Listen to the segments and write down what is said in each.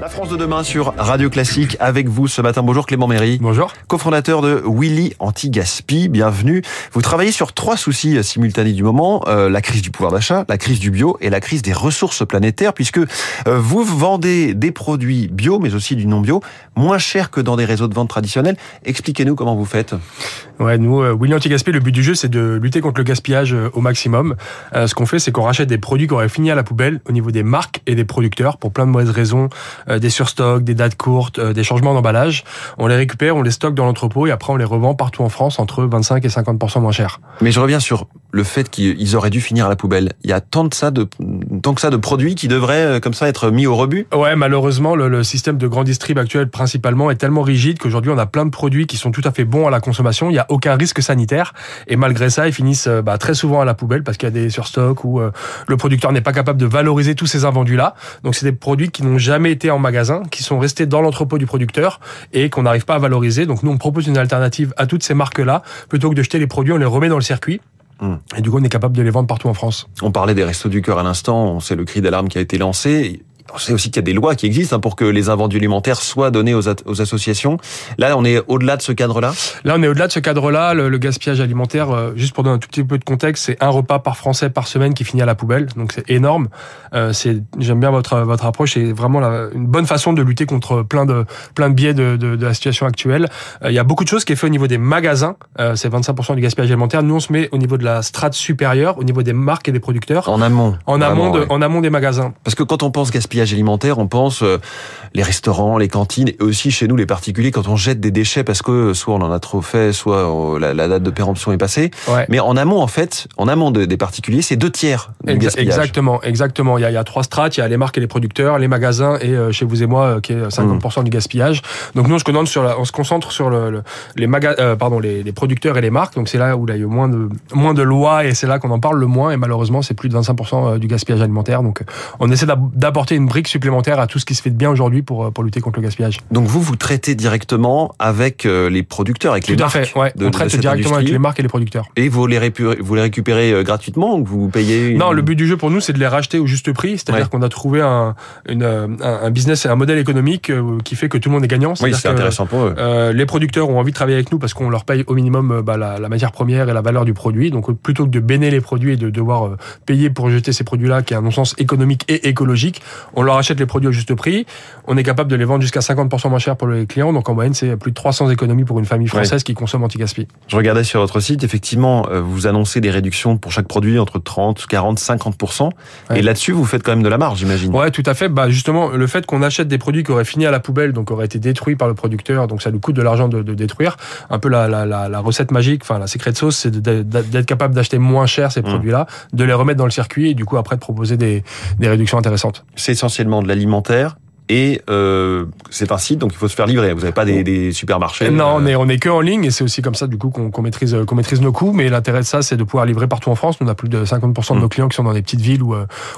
La France de demain sur Radio Classique avec vous ce matin. Bonjour Clément Méry. Bonjour. Cofondateur de Willy Anti-Gaspi. Bienvenue. Vous travaillez sur trois soucis simultanés du moment. Euh, la crise du pouvoir d'achat, la crise du bio et la crise des ressources planétaires puisque euh, vous vendez des produits bio mais aussi du non bio moins cher que dans des réseaux de vente traditionnels. Expliquez-nous comment vous faites. Ouais, nous, euh, Willy Anti-Gaspi, le but du jeu, c'est de lutter contre le gaspillage euh, au maximum. Euh, ce qu'on fait, c'est qu'on rachète des produits qui auraient fini à la poubelle au niveau des marques et des producteurs pour plein de mauvaises raisons, euh, des surstocks, des dates courtes, euh, des changements d'emballage. On les récupère, on les stocke dans l'entrepôt et après on les revend partout en France entre 25 et 50% moins cher. Mais je reviens sur le fait qu'ils auraient dû finir à la poubelle. Il y a tant de ça de tant que ça de produits qui devraient euh, comme ça être mis au rebut. Ouais, malheureusement, le, le système de grand distrib actuel principalement est tellement rigide qu'aujourd'hui on a plein de produits qui sont tout à fait bons à la consommation. Il y a aucun risque sanitaire et malgré ça, ils finissent euh, bah, très souvent à la poubelle parce qu'il y a des surstocks ou euh, le producteur n'est pas capable de valoriser tous ces invendus là. Donc c'est des produits qui n'ont jamais été en magasin, qui sont restés dans l'entrepôt du producteur et qu'on n'arrive pas à valoriser. Donc nous on propose une alternative à toutes ces marques là. Plutôt que de jeter les produits, on les remet dans le circuit. Hmm. Et du coup, on est capable de les vendre partout en France. On parlait des restos du cœur à l'instant, c'est le cri d'alarme qui a été lancé. On sait aussi qu'il y a des lois qui existent hein, pour que les invendus alimentaires soient donnés aux, aux associations. Là, on est au-delà de ce cadre-là? Là, on est au-delà de ce cadre-là. Le, le, gaspillage alimentaire, euh, juste pour donner un tout petit peu de contexte, c'est un repas par Français par semaine qui finit à la poubelle. Donc c'est énorme. Euh, j'aime bien votre votre approche. C'est vraiment la, une bonne façon de lutter contre plein de plein de biais de, de, de la situation actuelle. Euh, il y a beaucoup de choses qui est fait au niveau des magasins. C'est 25% du gaspillage alimentaire. Nous, on se met au niveau de la strate supérieure, au niveau des marques et des producteurs. En amont. En amont, de, ouais. en amont des magasins. Parce que quand on pense gaspillage alimentaire, on pense euh, les restaurants, les cantines, et aussi chez nous les particuliers quand on jette des déchets parce que soit on en a trop fait, soit euh, la, la date de péremption est passée. Ouais. Mais en amont, en fait, en amont de, des particuliers, c'est deux tiers du gaspillage. Exactement, exactement. Il y, a, il y a trois strates. Il y a les marques et les producteurs, les magasins et euh, chez vous et moi euh, qui est 50% mmh. du gaspillage. Donc nous on se concentre sur, la, on se concentre sur le, le, les magas, euh, pardon, les, les, producteurs et les marques. Donc c'est là où il y a eu moins de moins de lois et c'est là qu'on en parle le moins. Et malheureusement c'est plus de 25% du gaspillage alimentaire. Donc on essaie d'apporter une brique supplémentaire à tout ce qui se fait de bien aujourd'hui pour pour lutter contre le gaspillage. Donc vous vous traitez directement avec les producteurs, avec tout les à marques. Fait, ouais. de, on traite de directement avec les marques et les producteurs. Et vous les récupérez, vous les récupérez gratuitement ou vous payez une... Non, le but du jeu pour nous c'est de les racheter au juste prix. C'est-à-dire ouais. qu'on a trouvé un, une, un, un business, un modèle économique qui fait que tout le monde est gagnant. Oui, c'est intéressant pour eux. Euh, les producteurs ont envie de travailler avec nous parce qu'on leur paye au minimum bah, la, la, matière première et la valeur du produit. Donc plutôt que de béner les produits et de devoir euh, payer pour jeter ces produits-là, qui est un non-sens économique et écologique, on leur achète les produits au juste prix. On est capable de les vendre jusqu'à 50% moins cher pour les clients. Donc en moyenne, c'est plus de 300 économies pour une famille française ouais. qui consomme anti-gaspi. Je regardais sur votre site, effectivement, euh, vous annoncez des réductions pour chaque produit entre 30, 40, 50%. Ouais. Et là-dessus, vous faites quand même de la marge, j'imagine. Ouais, tout à fait. Bah justement, le fait qu'on achète des produits qui auraient fini à la poubelle, donc auraient été détruits par le producteur, donc ça nous coûte de l'argent de, de, détruire. Un peu la, la, la, la, recette magique, enfin la secret sauce, c'est d'être capable d'acheter moins cher ces mmh. produits-là, de les remettre dans le circuit et du coup après de proposer des, des réductions intéressantes. C'est essentiellement de l'alimentaire et euh, c'est un site donc il faut se faire livrer. Vous n'avez pas des, des, supermarchés. Non, on est on est que en ligne et c'est aussi comme ça du coup qu'on qu maîtrise qu'on maîtrise nos coûts. Mais l'intérêt de ça, c'est de pouvoir livrer partout en France. On a plus de 50% de nos clients qui sont dans des petites villes ou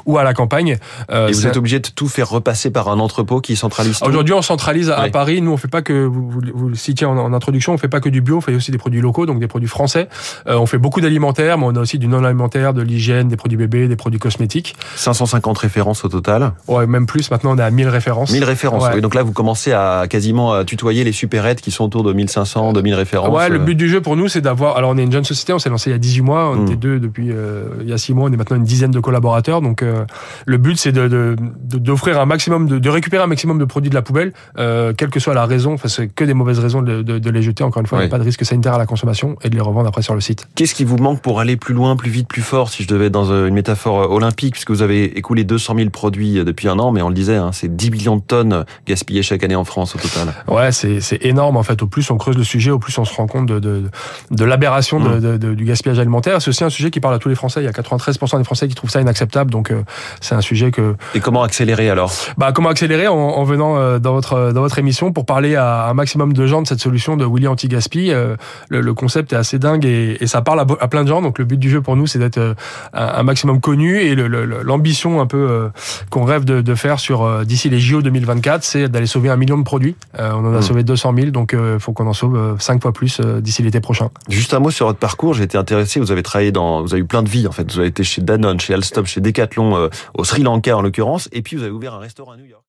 ou à la campagne. Euh, et vous êtes obligé de tout faire repasser par un entrepôt qui centralise. Aujourd'hui, on centralise à, oui. Paris. Nous, on fait pas que vous, vous, vous le citiez en, en, introduction, on fait pas que du bio, on fait aussi des produits locaux, donc des produits français. Euh, on fait beaucoup d'alimentaire, mais on a aussi du non alimentaire, de l'hygiène, des produits bébés, des produits cosmétiques. 550 références au total. Ouais, même plus. Maintenant, on est à 1000 références. 1000 références. Ouais. Oui, donc là, vous commencez à quasiment à tutoyer les supérettes qui sont autour de 1500, 2000 références. Ouais, le but du jeu pour nous, c'est d'avoir. Alors, on est une jeune société, on s'est lancé il y a 18 mois, on mmh. était deux depuis euh, il y a 6 mois, on est maintenant une dizaine de collaborateurs. Donc, euh, le but, c'est d'offrir de, de, un maximum, de, de, récupérer un maximum de produits de la poubelle, euh, quelle que soit la raison. Enfin, c'est que des mauvaises raisons de, les jeter. Encore une fois, il n'y a pas de risque sanitaire à la consommation et de les revendre après sur le site. Qu'est-ce qui vous manque pour aller plus loin, plus vite, plus fort, si je devais être dans une métaphore olympique, puisque vous avez écoulé 200 000 produits depuis un an, mais on le disait, hein, c'est 10 millions de tonnes gaspillées chaque année en France au total. Ouais, c'est énorme en fait. Au plus on creuse le sujet, au plus on se rend compte de, de, de l'aberration mmh. du gaspillage alimentaire. C'est aussi un sujet qui parle à tous les Français. Il y a 93% des Français qui trouvent ça inacceptable. Donc euh, c'est un sujet que. Et comment accélérer alors? Bah comment accélérer en, en venant euh, dans votre dans votre émission pour parler à un maximum de gens de cette solution de Willy Anti Gaspi. Euh, le, le, concept est assez dingue et, et ça parle à, à, plein de gens. Donc le but du jeu pour nous c'est d'être euh, un, un, maximum connu et l'ambition un peu euh, qu'on rêve de, de, faire sur d'ici les JO 2024, c'est d'aller sauver un million de produits. Euh, on en a mmh. sauvé 200 000, donc il euh, faut qu'on en sauve 5 fois plus euh, d'ici l'été prochain. Juste un mot sur votre parcours. J'ai été intéressé. Vous avez travaillé dans, vous avez eu plein de vies en fait. Vous avez été chez Danone, chez Alstom, chez Decathlon, au Sri Lanka en l'occurrence, et puis vous avez ouvert un restaurant à New York.